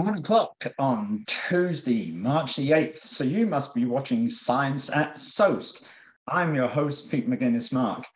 One o'clock on Tuesday, March the 8th. So you must be watching Science at SOEST. I'm your host, Pete Mouginis-Mark.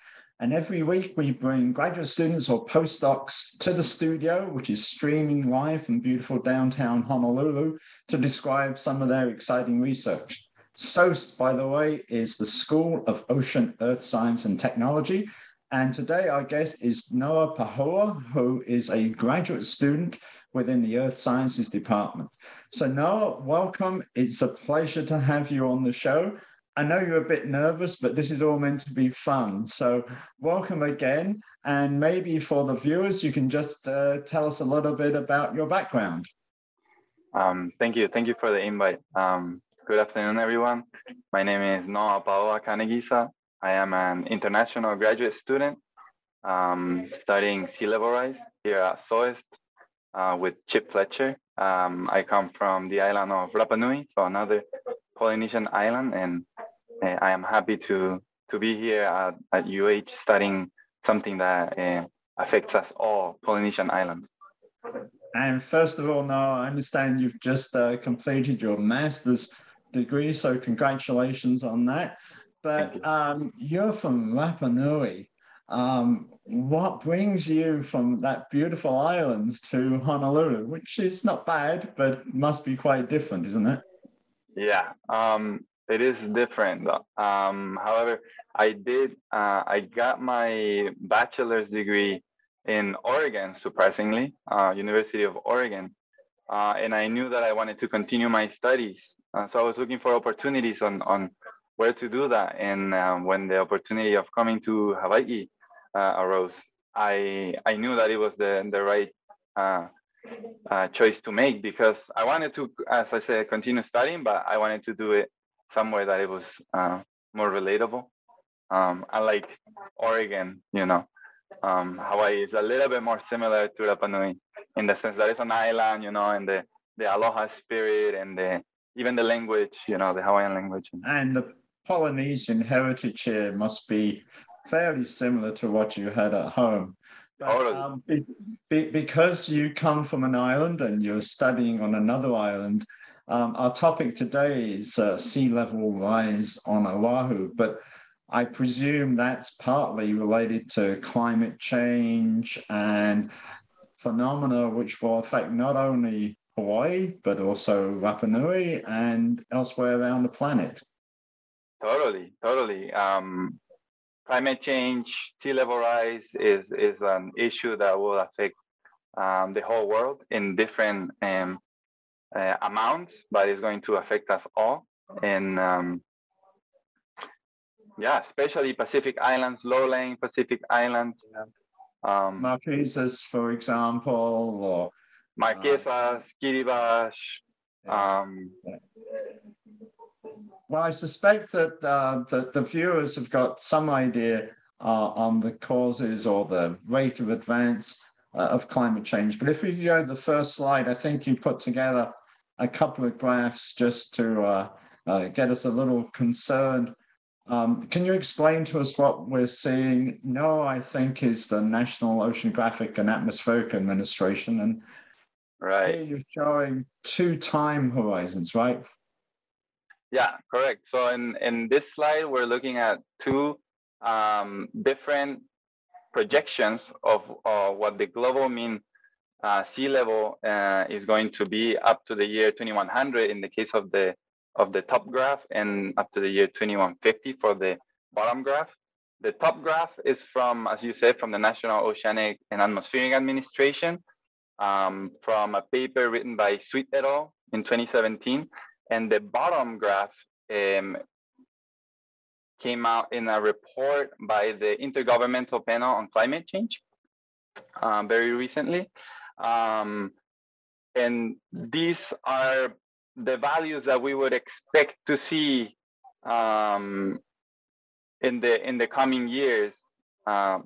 And every week we bring graduate students or postdocs to the studio, which is streaming live from beautiful downtown Honolulu, to describe some of their exciting research. SOEST, by the way, is the School of Ocean, Earth Science and Technology. And today our guest is Noah Paoa, who is a graduate student within the Earth Sciences Department. So, Noah, welcome. It's a pleasure to have you on the show. I know you're a bit nervous, but this is all meant to be fun. So, welcome again. And maybe for the viewers, you can just uh, tell us a little bit about your background. Um, thank you. Thank you for the invite. Um, good afternoon, everyone. My name is Noah Paoa Kanegisa. I am an international graduate student um, studying sea level rise here at SOEST uh, with Chip Fletcher. Um, I come from the island of Rapa Nui, so another Polynesian island, and uh, I am happy to to be here at, at UH studying something that uh, affects us all, Polynesian islands. And first of all, now I understand you've just uh, completed your master's degree, so congratulations on that. But you. um, you're from Rapa Nui. Um, what brings you from that beautiful island to Honolulu, which is not bad, but must be quite different, isn't it? Yeah, um, it is different. Um, however, I did, uh, I got my bachelor's degree in Oregon, surprisingly, uh, University of Oregon. Uh, and I knew that I wanted to continue my studies. Uh, so I was looking for opportunities on, on where to do that. And um, when the opportunity of coming to Hawaii uh, arose, I I knew that it was the the right uh, uh, choice to make because I wanted to, as I said, continue studying, but I wanted to do it somewhere that it was uh, more relatable. Um, unlike Oregon, you know, um, Hawaii is a little bit more similar to Rapa Nui in the sense that it's an island, you know, and the the aloha spirit and the even the language, you know, the Hawaiian language. And the Polynesian heritage here must be fairly similar to what you had at home. But, um, be, be, because you come from an island and you're studying on another island, um, our topic today is uh, sea level rise on Oahu, but I presume that's partly related to climate change and phenomena which will affect not only Hawaii, but also Rapa Nui and elsewhere around the planet. Totally, totally. Um, climate change, sea level rise is, is an issue that will affect um, the whole world in different um, uh, amounts, but it's going to affect us all. And um, yeah, especially Pacific Islands, low-lying Pacific Islands. Um, Marquesas, for example, or Marquesas, Kiribati. Um, yeah. Well, I suspect that uh, the, the viewers have got some idea uh, on the causes or the rate of advance uh, of climate change. But if we go to the first slide, I think you put together a couple of graphs just to uh, uh, get us a little concerned. Um, can you explain to us what we're seeing? No, I think is the National Oceanographic and Atmospheric Administration, and right, here you're showing two time horizons, right? Yeah, correct. So in, in this slide, we're looking at two um, different projections of uh, what the global mean uh, sea level uh, is going to be up to the year 2100 in the case of the of the top graph and up to the year 2150 for the bottom graph. The top graph is from, as you said, from the National Oceanic and Atmospheric Administration um, from a paper written by Sweet et al. in 2017. And the bottom graph um, came out in a report by the Intergovernmental Panel on Climate Change um, very recently. Um, and these are the values that we would expect to see um, in the in the coming years uh,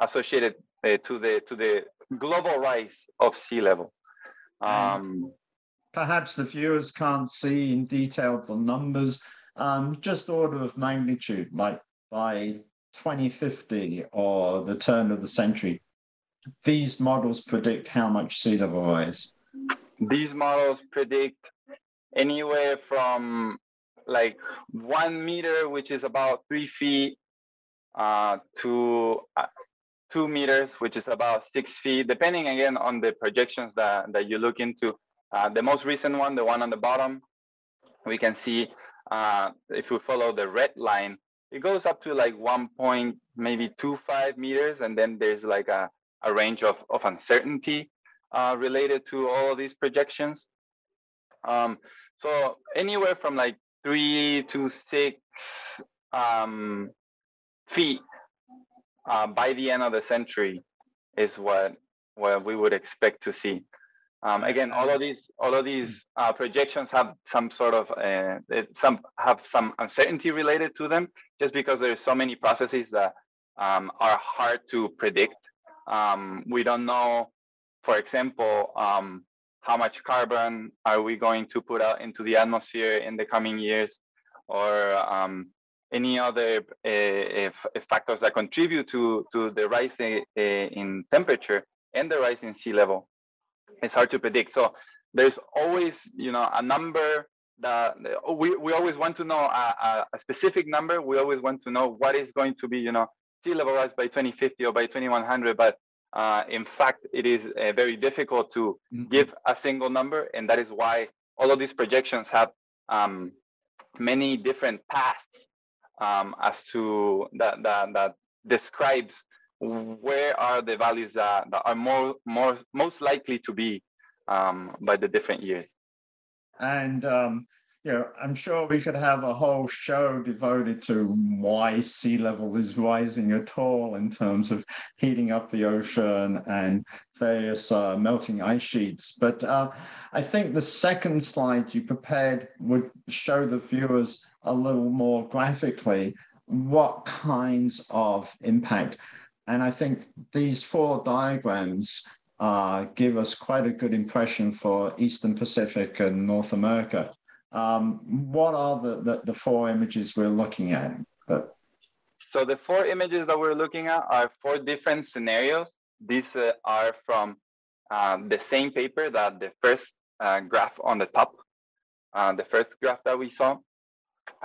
associated uh, to the to the global rise of sea level. Um, perhaps the viewers can't see in detail the numbers, um, just order of magnitude, like by 2050 or the turn of the century, these models predict how much sea level rise. these models predict anywhere from like one meter, which is about three feet, uh, to uh, two meters, which is about six feet, depending again on the projections that, that you look into. Uh, the most recent one, the one on the bottom, we can see uh, if we follow the red line, it goes up to like one point maybe two five meters, and then there's like a, a range of, of uncertainty uh, related to all of these projections. Um, so anywhere from like three to six um, feet uh, by the end of the century is what what we would expect to see. Um, again, all of these all of these uh, projections have some sort of uh, some have some uncertainty related to them, just because there's so many processes that um, are hard to predict. Um, we don't know, for example, um, how much carbon are we going to put out into the atmosphere in the coming years, or um, any other uh, factors that contribute to, to the rise in temperature and the rise in sea level. It's hard to predict. So there's always, you know, a number that we, we always want to know a, a, specific number. We always want to know what is going to be, you know, sea level rise by 2050 or by 2100. But uh, in fact, it is uh, very difficult to mm -hmm. give a single number. And that is why all of these projections have um, many different paths um, as to that, that that describes where are the values that, that are more more most likely to be um, by the different years. And um, you know, I'm sure we could have a whole show devoted to why sea level is rising at all in terms of heating up the ocean and various uh, melting ice sheets. But uh, I think the second slide you prepared would show the viewers a little more graphically what kinds of impact. And I think these four diagrams uh, give us quite a good impression for Eastern Pacific and North America. Um, what are the, the, the, four images we're looking at? So the four images that we're looking at are four different scenarios. These uh, are from uh, the same paper that the first uh, graph on the top, uh, the first graph that we saw.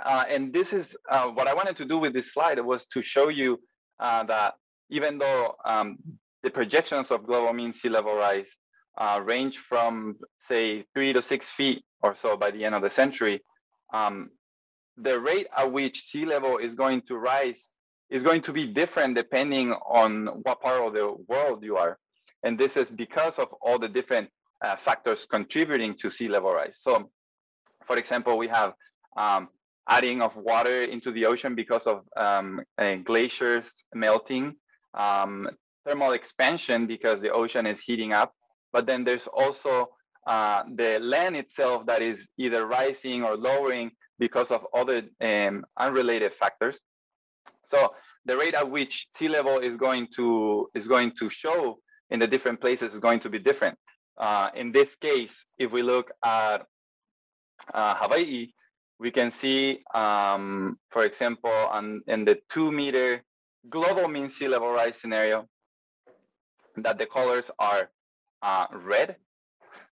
Uh, and this is what I wanted to do with this slide was to show you that even though um, the projections of global mean sea level rise uh, range from say three to six feet or so by the end of the century, um, the rate at which sea level is going to rise is going to be different depending on what part of the world you are. And this is because of all the different uh, factors contributing to sea level rise. So, for example, we have um, adding of water into the ocean because of um, glaciers melting, um, thermal expansion because the ocean is heating up. But then there's also uh, the land itself that is either rising or lowering because of other um, unrelated factors. So the rate at which sea level is going to is going to show in the different places is going to be different. Uh, in this case, if we look at uh, Hawaii, we can see, um, for example, on, in the two meter global mean sea level rise scenario, that the colors are uh, red.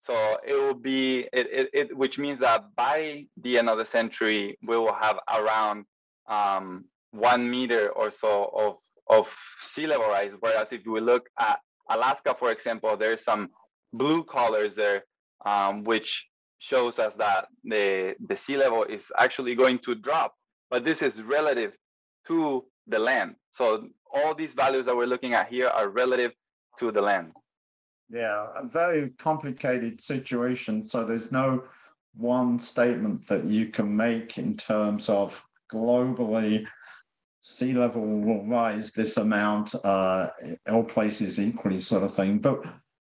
So it will be, it, it, it, which means that by the end of the century, we will have around um, one meter or so of, of sea level rise. Whereas if we look at Alaska, for example, there's some blue colors there, um, which shows us that the, the sea level is actually going to drop, but this is relative to the land. So all these values that we're looking at here are relative to the land. Yeah, a very complicated situation. So there's no one statement that you can make in terms of globally sea level will rise this amount, uh, all places equally sort of thing. But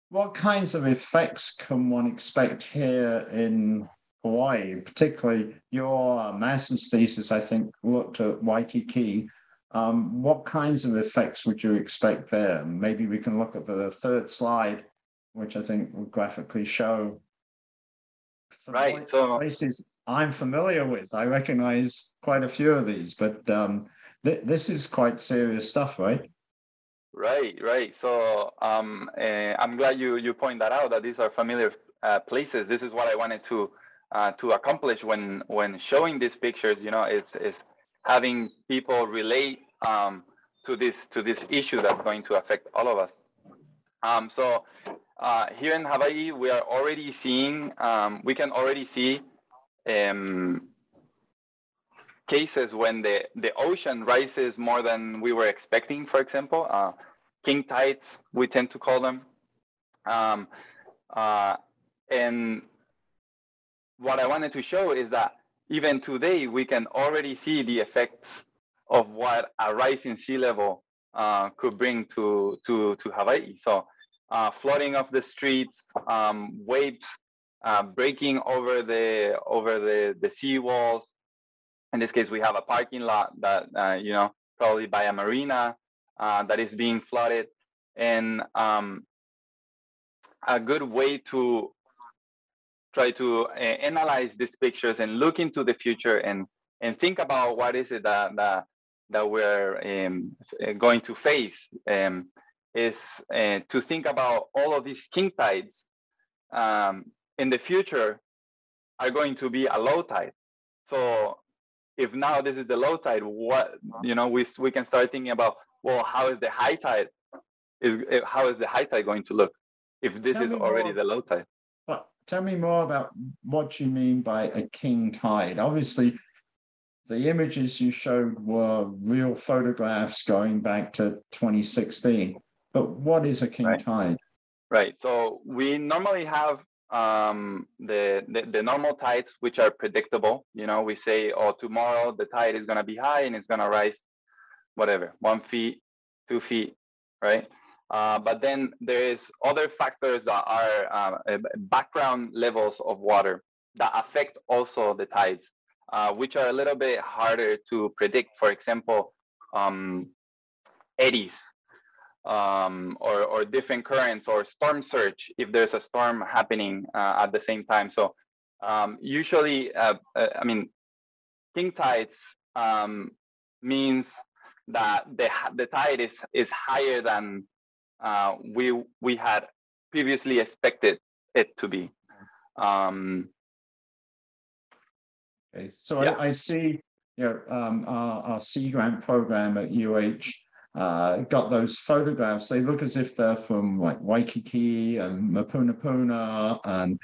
what kinds of effects can one expect here in Hawaii? Particularly your master's thesis, I think, looked at Waikiki. Um, what kinds of effects would you expect there? Maybe we can look at the third slide, which I think will graphically show right so places I'm familiar with. I recognize quite a few of these, but um, th this is quite serious stuff, right? Right, right. So um, uh, I'm glad you you point that out that these are familiar uh, places. This is what I wanted to uh, to accomplish when when showing these pictures. You know, is is having people relate um, to this to this issue that's going to affect all of us. Um, so uh, here in Hawaii, we are already seeing um, we can already see um, cases when the the ocean rises more than we were expecting. For example, uh, king tides we tend to call them. Um, uh, and what I wanted to show is that even today we can already see the effects of what a rising sea level uh, could bring to to to Hawaii. So uh, flooding of the streets, um, waves uh, breaking over the over the the sea walls. In this case, we have a parking lot that uh, you know probably by a marina uh, that is being flooded, and um, a good way to try to uh, analyze these pictures and look into the future and and think about what is it that that, that we're um, going to face um, is uh, to think about all of these king tides um, in the future are going to be a low tide. So if now this is the low tide, what you know we we can start thinking about well how is the high tide is how is the high tide going to look if this Tell is already more. the low tide? Well, tell me more about what you mean by a king tide. Obviously, the images you showed were real photographs going back to 2016. But what is a king right. tide? Right. So we normally have um, the, the, the normal tides, which are predictable. You know, we say, oh, tomorrow the tide is going to be high and it's going to rise, whatever, one feet, two feet, right? Uh, but then there is other factors that are uh, background levels of water that affect also the tides, uh, which are a little bit harder to predict. For example, um, eddies um, or, or different currents or storm surge if there's a storm happening uh, at the same time. So um, usually, uh, I mean, king tides um, means that the, the tide is, is higher than uh, we we had previously expected it to be. Um, okay, so yeah. I, I, see you know, um, our, our Sea Grant program at UH uh, got those photographs. They look as if they're from like Waikiki and Mapunapuna. And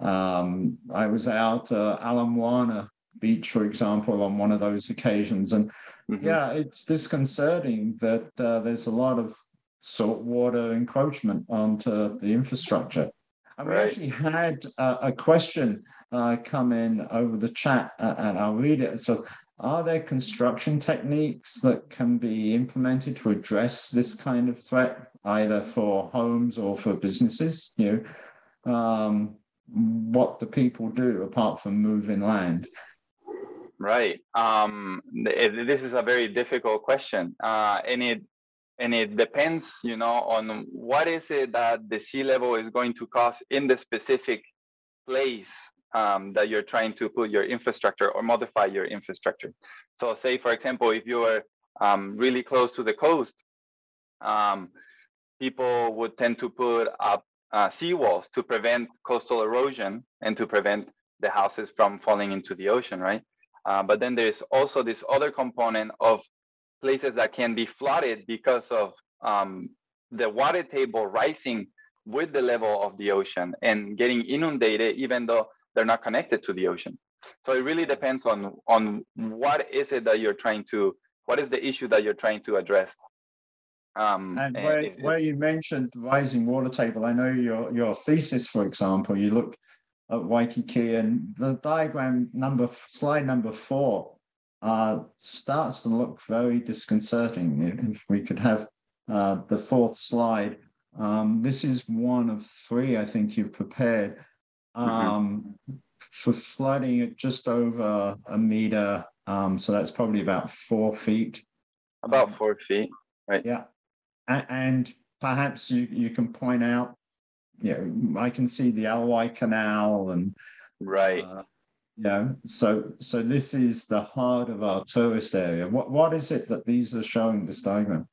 um, I was out uh, Ala Moana Beach, for example, on one of those occasions. And mm-hmm. yeah, it's disconcerting that uh, there's a lot of saltwater encroachment onto the infrastructure. And we actually had uh, a question uh, come in over the chat, uh, and I'll read it. So, are there construction techniques that can be implemented to address this kind of threat, either for homes or for businesses? You know, um, what do people do apart from moving land? Right. Um, this is a very difficult question, uh, and it and it depends you know on what is it that the sea level is going to cause in the specific place um, that you're trying to put your infrastructure or modify your infrastructure. So say for example if you are um, really close to the coast um, people would tend to put up uh, seawalls to prevent coastal erosion and to prevent the houses from falling into the ocean right? Uh, but then there's also this other component of places that can be flooded because of um, the water table rising with the level of the ocean and getting inundated even though they're not connected to the ocean so it really depends on on what is it that you're trying to what is the issue that you're trying to address um, and where, it, where you mentioned rising water table i know your your thesis for example you look at waikiki and the diagram number slide number four uh, starts to look very disconcerting. If we could have uh, the fourth slide. Um, this is one of three I think you've prepared. Um, mm-hmm. for flooding at just over a meter. Um, so that's probably about four feet. About um, four feet, right? Yeah. And, and perhaps you, you can point out, you know, I can see the Ala Wai Canal and right. Uh, yeah. So so this is the heart of our tourist area. What what is it that these are showing this diagram?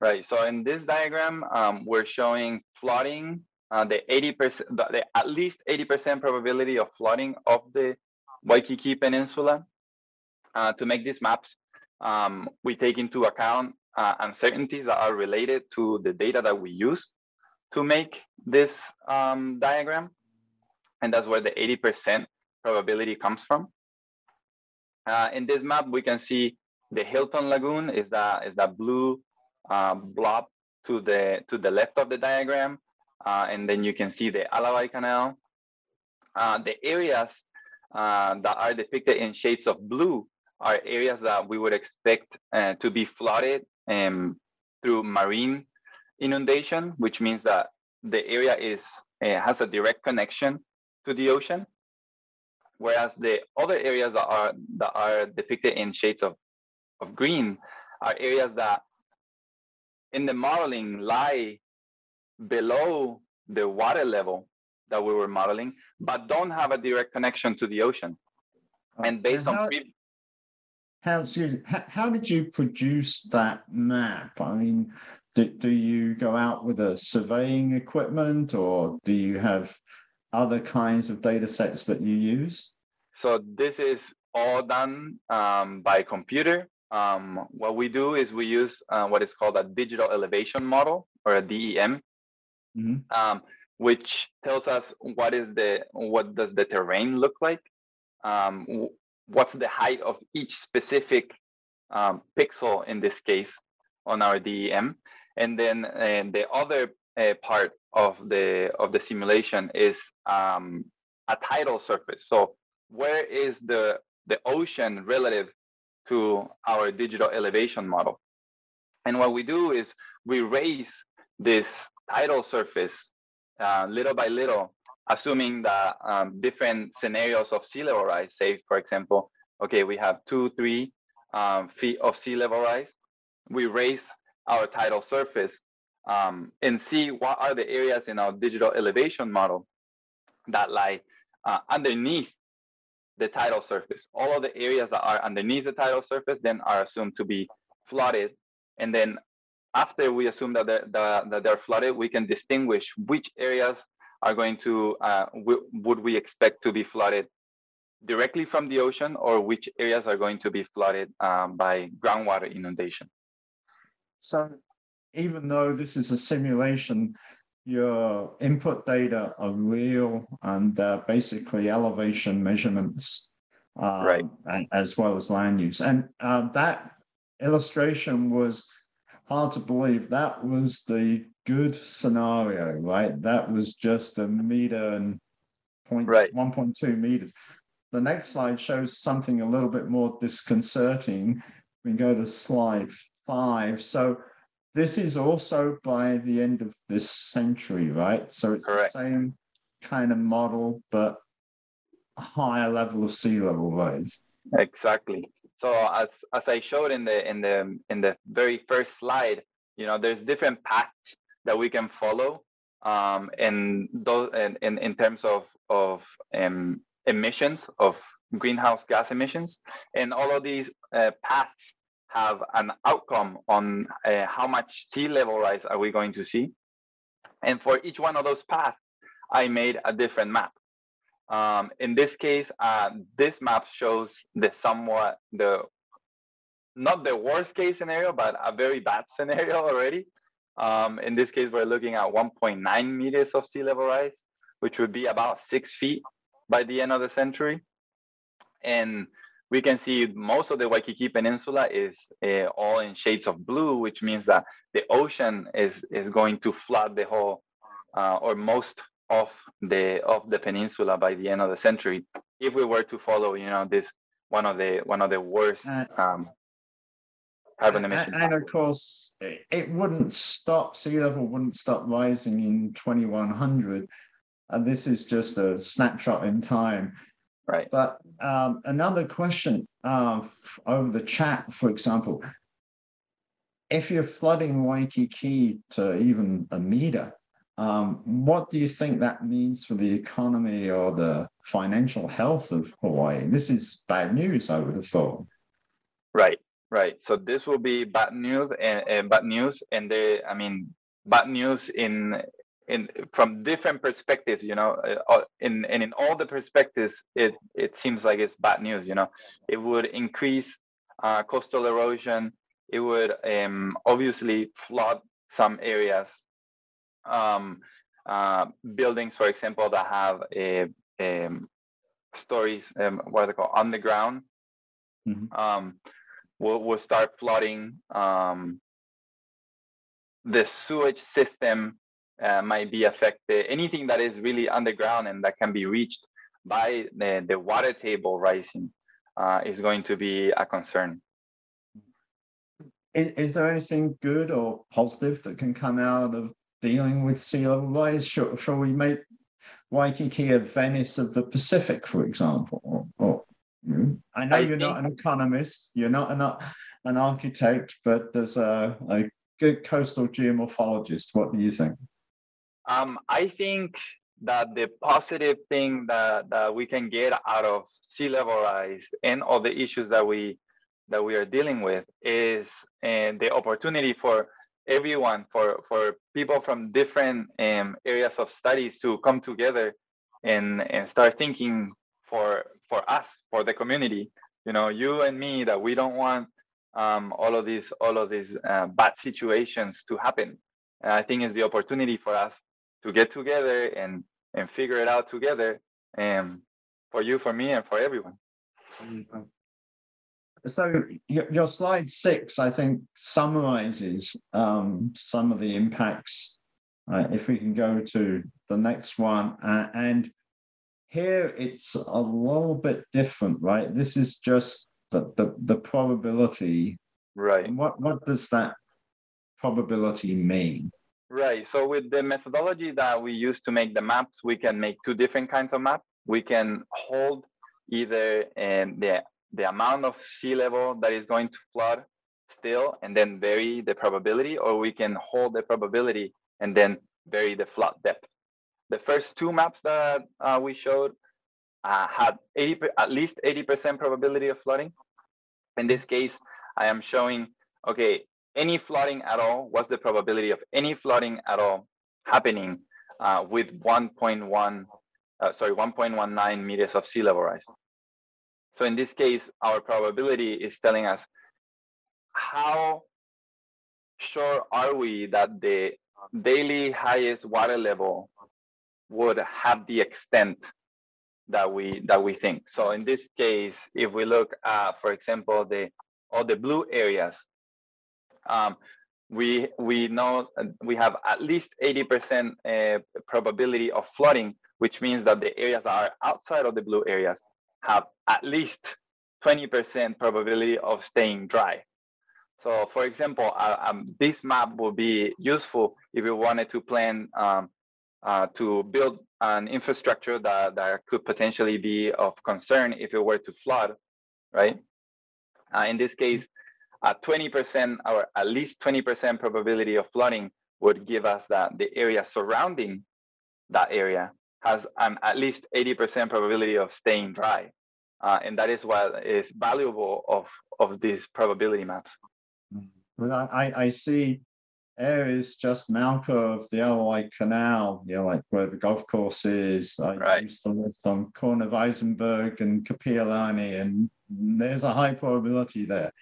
Right. So in this diagram, um, we're showing flooding uh, the 80%, the, the, at least 80% probability of flooding of the Waikiki Peninsula. Uh, to make these maps, um, we take into account uh, uncertainties that are related to the data that we use to make this um, diagram. And that's where the 80% probability comes from. Uh, in this map, we can see the Hilton Lagoon is that is that blue uh, blob to the to the left of the diagram, and then you can see the Ala Wai Canal. Uh, the areas uh, that are depicted in shades of blue are areas that we would expect uh, to be flooded um, through marine inundation, which means that the area is uh, has a direct connection to the ocean. Whereas the other areas that are that are depicted in shades of, of green are areas that in the modeling lie below the water level that we were modeling, but don't have a direct connection to the ocean. And based and how, on how, excuse me, how, how did you produce that map? I mean, do, do you go out with a surveying equipment or do you have other kinds of data sets that you use? So this is all done um, by computer. Um, what we do is we use uh, what is called a digital elevation model or a DEM, mm-hmm. um, which tells us what is the what does the terrain look like, um, what's the height of each specific um, pixel in this case on our DEM, and then and the other uh, part of the of the simulation is um, a tidal surface. So where is the the ocean relative to our digital elevation model? And what we do is we raise this tidal surface uh, little by little, assuming that um, different scenarios of sea level rise, say, for example, okay, we have two, three um, feet of sea level rise. We raise our tidal surface um, and see what are the areas in our digital elevation model that lie uh, underneath the tidal surface. All of the areas that are underneath the tidal surface then are assumed to be flooded. And then after we assume that they're, that they're flooded, we can distinguish which areas are going to, uh, would we expect to be flooded directly from the ocean or which areas are going to be flooded um, by groundwater inundation. So even though this is a simulation, your input data are real and uh, basically elevation measurements, um, right? And, as well as land use. And uh, that illustration was hard to believe. That was the good scenario, right? That was just a meter and point right. 1.2 meters. The next slide shows something a little bit more disconcerting. We go to slide five. So this is also by the end of this century, right? So it's Correct. the same kind of model, but a higher level of sea level rise. Exactly. So as as I showed in the in the in the very first slide, you know, there's different paths that we can follow um, in those in, in, terms of of um, emissions of greenhouse gas emissions, and all of these uh, paths have an outcome on uh, how much sea level rise are we going to see. And for each one of those paths, I made a different map. Um, in this case, uh, this map shows the somewhat the not the worst case scenario, but a very bad scenario already. Um, in this case, we're looking at 1.9 meters of sea level rise, which would be about six feet by the end of the century. And we can see most of the Waikiki Peninsula is uh, all in shades of blue, which means that the ocean is is going to flood the whole uh, or most of the of the peninsula by the end of the century. If we were to follow, you know, this one of the one of the worst uh, um, carbon emissions. And, and of course, it wouldn't stop. Sea level wouldn't stop rising in 2100 and this is just a snapshot in time. Right. But um, another question uh, over the chat, for example, if you're flooding Waikiki to even a meter, um, what do you think that means for the economy or the financial health of Hawaii? This is bad news, I would have thought. Right, right. So this will be bad news and, and bad news, and the I mean bad news in in from different perspectives you know uh, uh, in and in all the perspectives it it seems like it's bad news you know it would increase uh, coastal erosion it would um, obviously flood some areas um, uh, buildings for example that have a, um, stories um, what are they called underground mm-hmm. um, will will start flooding um, the sewage system uh, might be affected. Anything that is really underground and that can be reached by the, the water table rising uh, is going to be a concern. Is, is, there anything good or positive that can come out of dealing with sea level rise? Shall, shall we make Waikiki a Venice of the Pacific, for example? Or, or I know I you're think... not an economist, you're not an, an architect, but there's a, a good coastal geomorphologist. What do you think? Um, I think that the positive thing that, that we can get out of sea level rise and all the issues that we that we are dealing with is and the opportunity for everyone for for people from different um, areas of studies to come together and and start thinking for for us for the community. You know you and me that we don't want um, all of these all of these uh, bad situations to happen. And i think it's the opportunity for us to get together and and figure it out together and for you for me and for everyone. So your, slide six i think summarizes um, some of the impacts. Uh, if we can go to the next one uh, and here it's a little bit different right? This is just the, the, the probability. Right. What what does that probability mean? Right. So with the methodology that we use to make the maps, we can make two different kinds of maps. We can hold either um, the the amount of sea level that is going to flood still and then vary the probability, or we can hold the probability and then vary the flood depth. The first two maps that uh, we showed uh, had 80, at least 80% probability of flooding. In this case, I am showing, okay, any flooding at all, what's the probability of any flooding at all happening uh, with 1.1, uh, sorry, 1.19 meters of sea level rise. So in this case, our probability is telling us how sure are we that the daily highest water level would have the extent that we that we think. So in this case, if we look at, for example, the all the blue areas um, we we know we have at least 80% uh, probability of flooding, which means that the areas that are outside of the blue areas have at least 20% probability of staying dry. So, for example, uh, um, this map will be useful if you wanted to plan um, uh, to build an infrastructure that, that could potentially be of concern if it were to flood, right? Uh, in this case, a 20% or at least 20% probability of flooding would give us that the area surrounding that area has an at least 80% probability of staying dry. Uh, and that is what is valuable of, of these probability maps. Well, I, I see areas just south of the Ala Wai Canal, you know, like where the golf course is. I right. used to live on corner of Isenberg and Kapiolani, and there's a high probability there.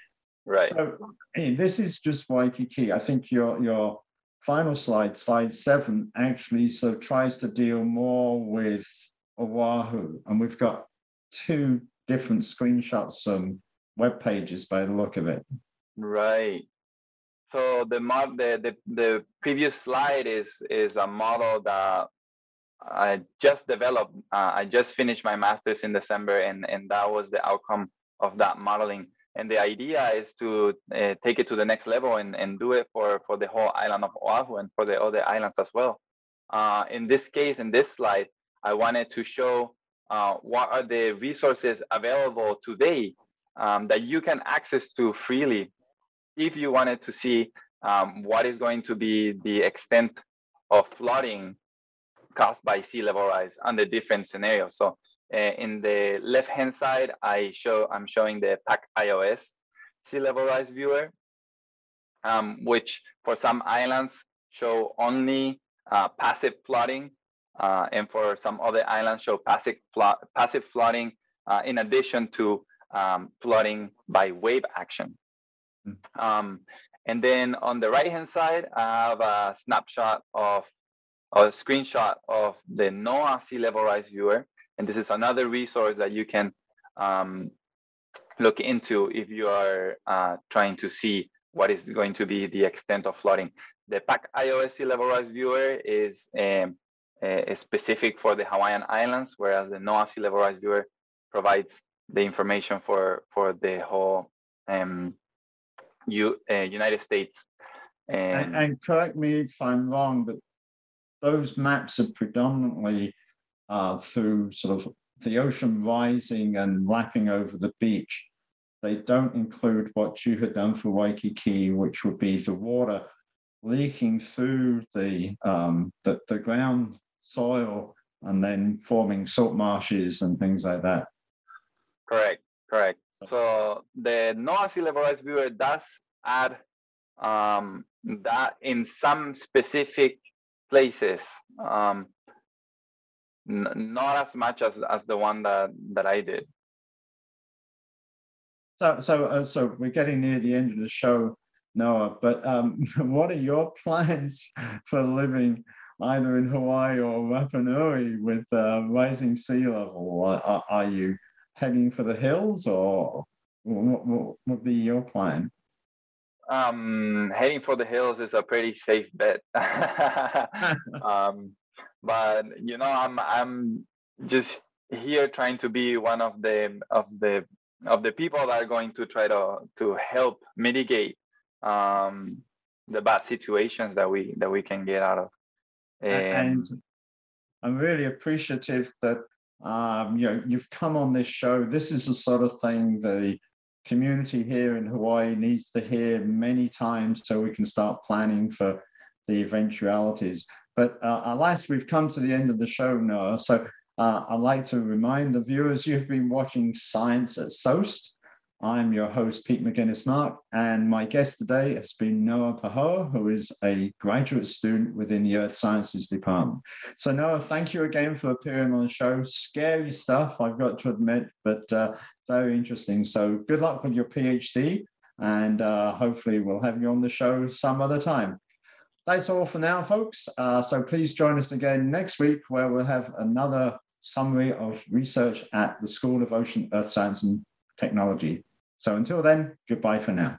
Right. So hey, this is just Waikiki. I think your your final slide, slide seven, actually so tries to deal more with Oahu, and we've got two different screenshots and web pages by the look of it. Right. So the the, the the previous slide is is a model that I just developed. Uh, I just finished my master's in December, and and that was the outcome of that modeling and the idea is to uh, take it to the next level and, and do it for, for the whole island of Oahu and for the other islands as well. Uh, in this case, in this slide, I wanted to show uh, what are the resources available today um, that you can access to freely if you wanted to see um, what is going to be the extent of flooding caused by sea level rise under different scenarios. So uh, in the left-hand side, I show I'm showing the PAC iOS sea level rise viewer, um, which for some islands show only uh, passive flooding, uh, and for some other islands show passive, flo- passive flooding uh, in addition to um, flooding by wave action. Mm. Um, and then on the right hand side, I have a snapshot of a screenshot of the NOAA sea level rise viewer. And this is another resource that you can um, look into if you are uh, trying to see what is going to be the extent of flooding. The PacIOOS sea level rise viewer is um, uh, specific for the Hawaiian Islands, whereas the NOAA sea level rise viewer provides the information for for the whole um, U, uh, United States. And, and, correct me if I'm wrong, but those maps are predominantly uh, through sort of the ocean rising and lapping over the beach. They don't include what you had done for Waikiki, which would be the water leaking through the um, the, the ground soil and then forming salt marshes and things like that. Correct, correct. So the NOAA sea level rise viewer does add um, that in some specific places, um, not as much as, as the one that, that I did. So, so, uh, so we're getting near the end of the show, Noah. But um, what are your plans for living either in Hawaii or Rapa Nui with uh, rising sea level? Are, are, you heading for the hills, or what, what would be your plan? Um, heading for the hills is a pretty safe bet. um, but you know, I'm I'm just here trying to be one of the of the of the people that are going to try to to help mitigate um, the bad situations that we that we can get out of. And, and I'm really appreciative that um, you know you've come on this show. This is the sort of thing the community here in Hawaii needs to hear many times so we can start planning for the eventualities. But uh, alas, we've come to the end of the show, Noah. So uh, I'd like to remind the viewers you've been watching Science at SOEST. I'm your host, Pete Mouginis-Mark, and my guest today has been Noah Paoa, who is a graduate student within the Earth Sciences Department. So, Noah, thank you again for appearing on the show. Scary stuff, I've got to admit, but uh, very interesting. So, good luck with your PhD, and uh, hopefully, we'll have you on the show some other time. That's all for now, folks. Uh, so, please join us again next week, where we'll have another summary of research at the School of Ocean Earth Science and Technology. So until then, goodbye for now.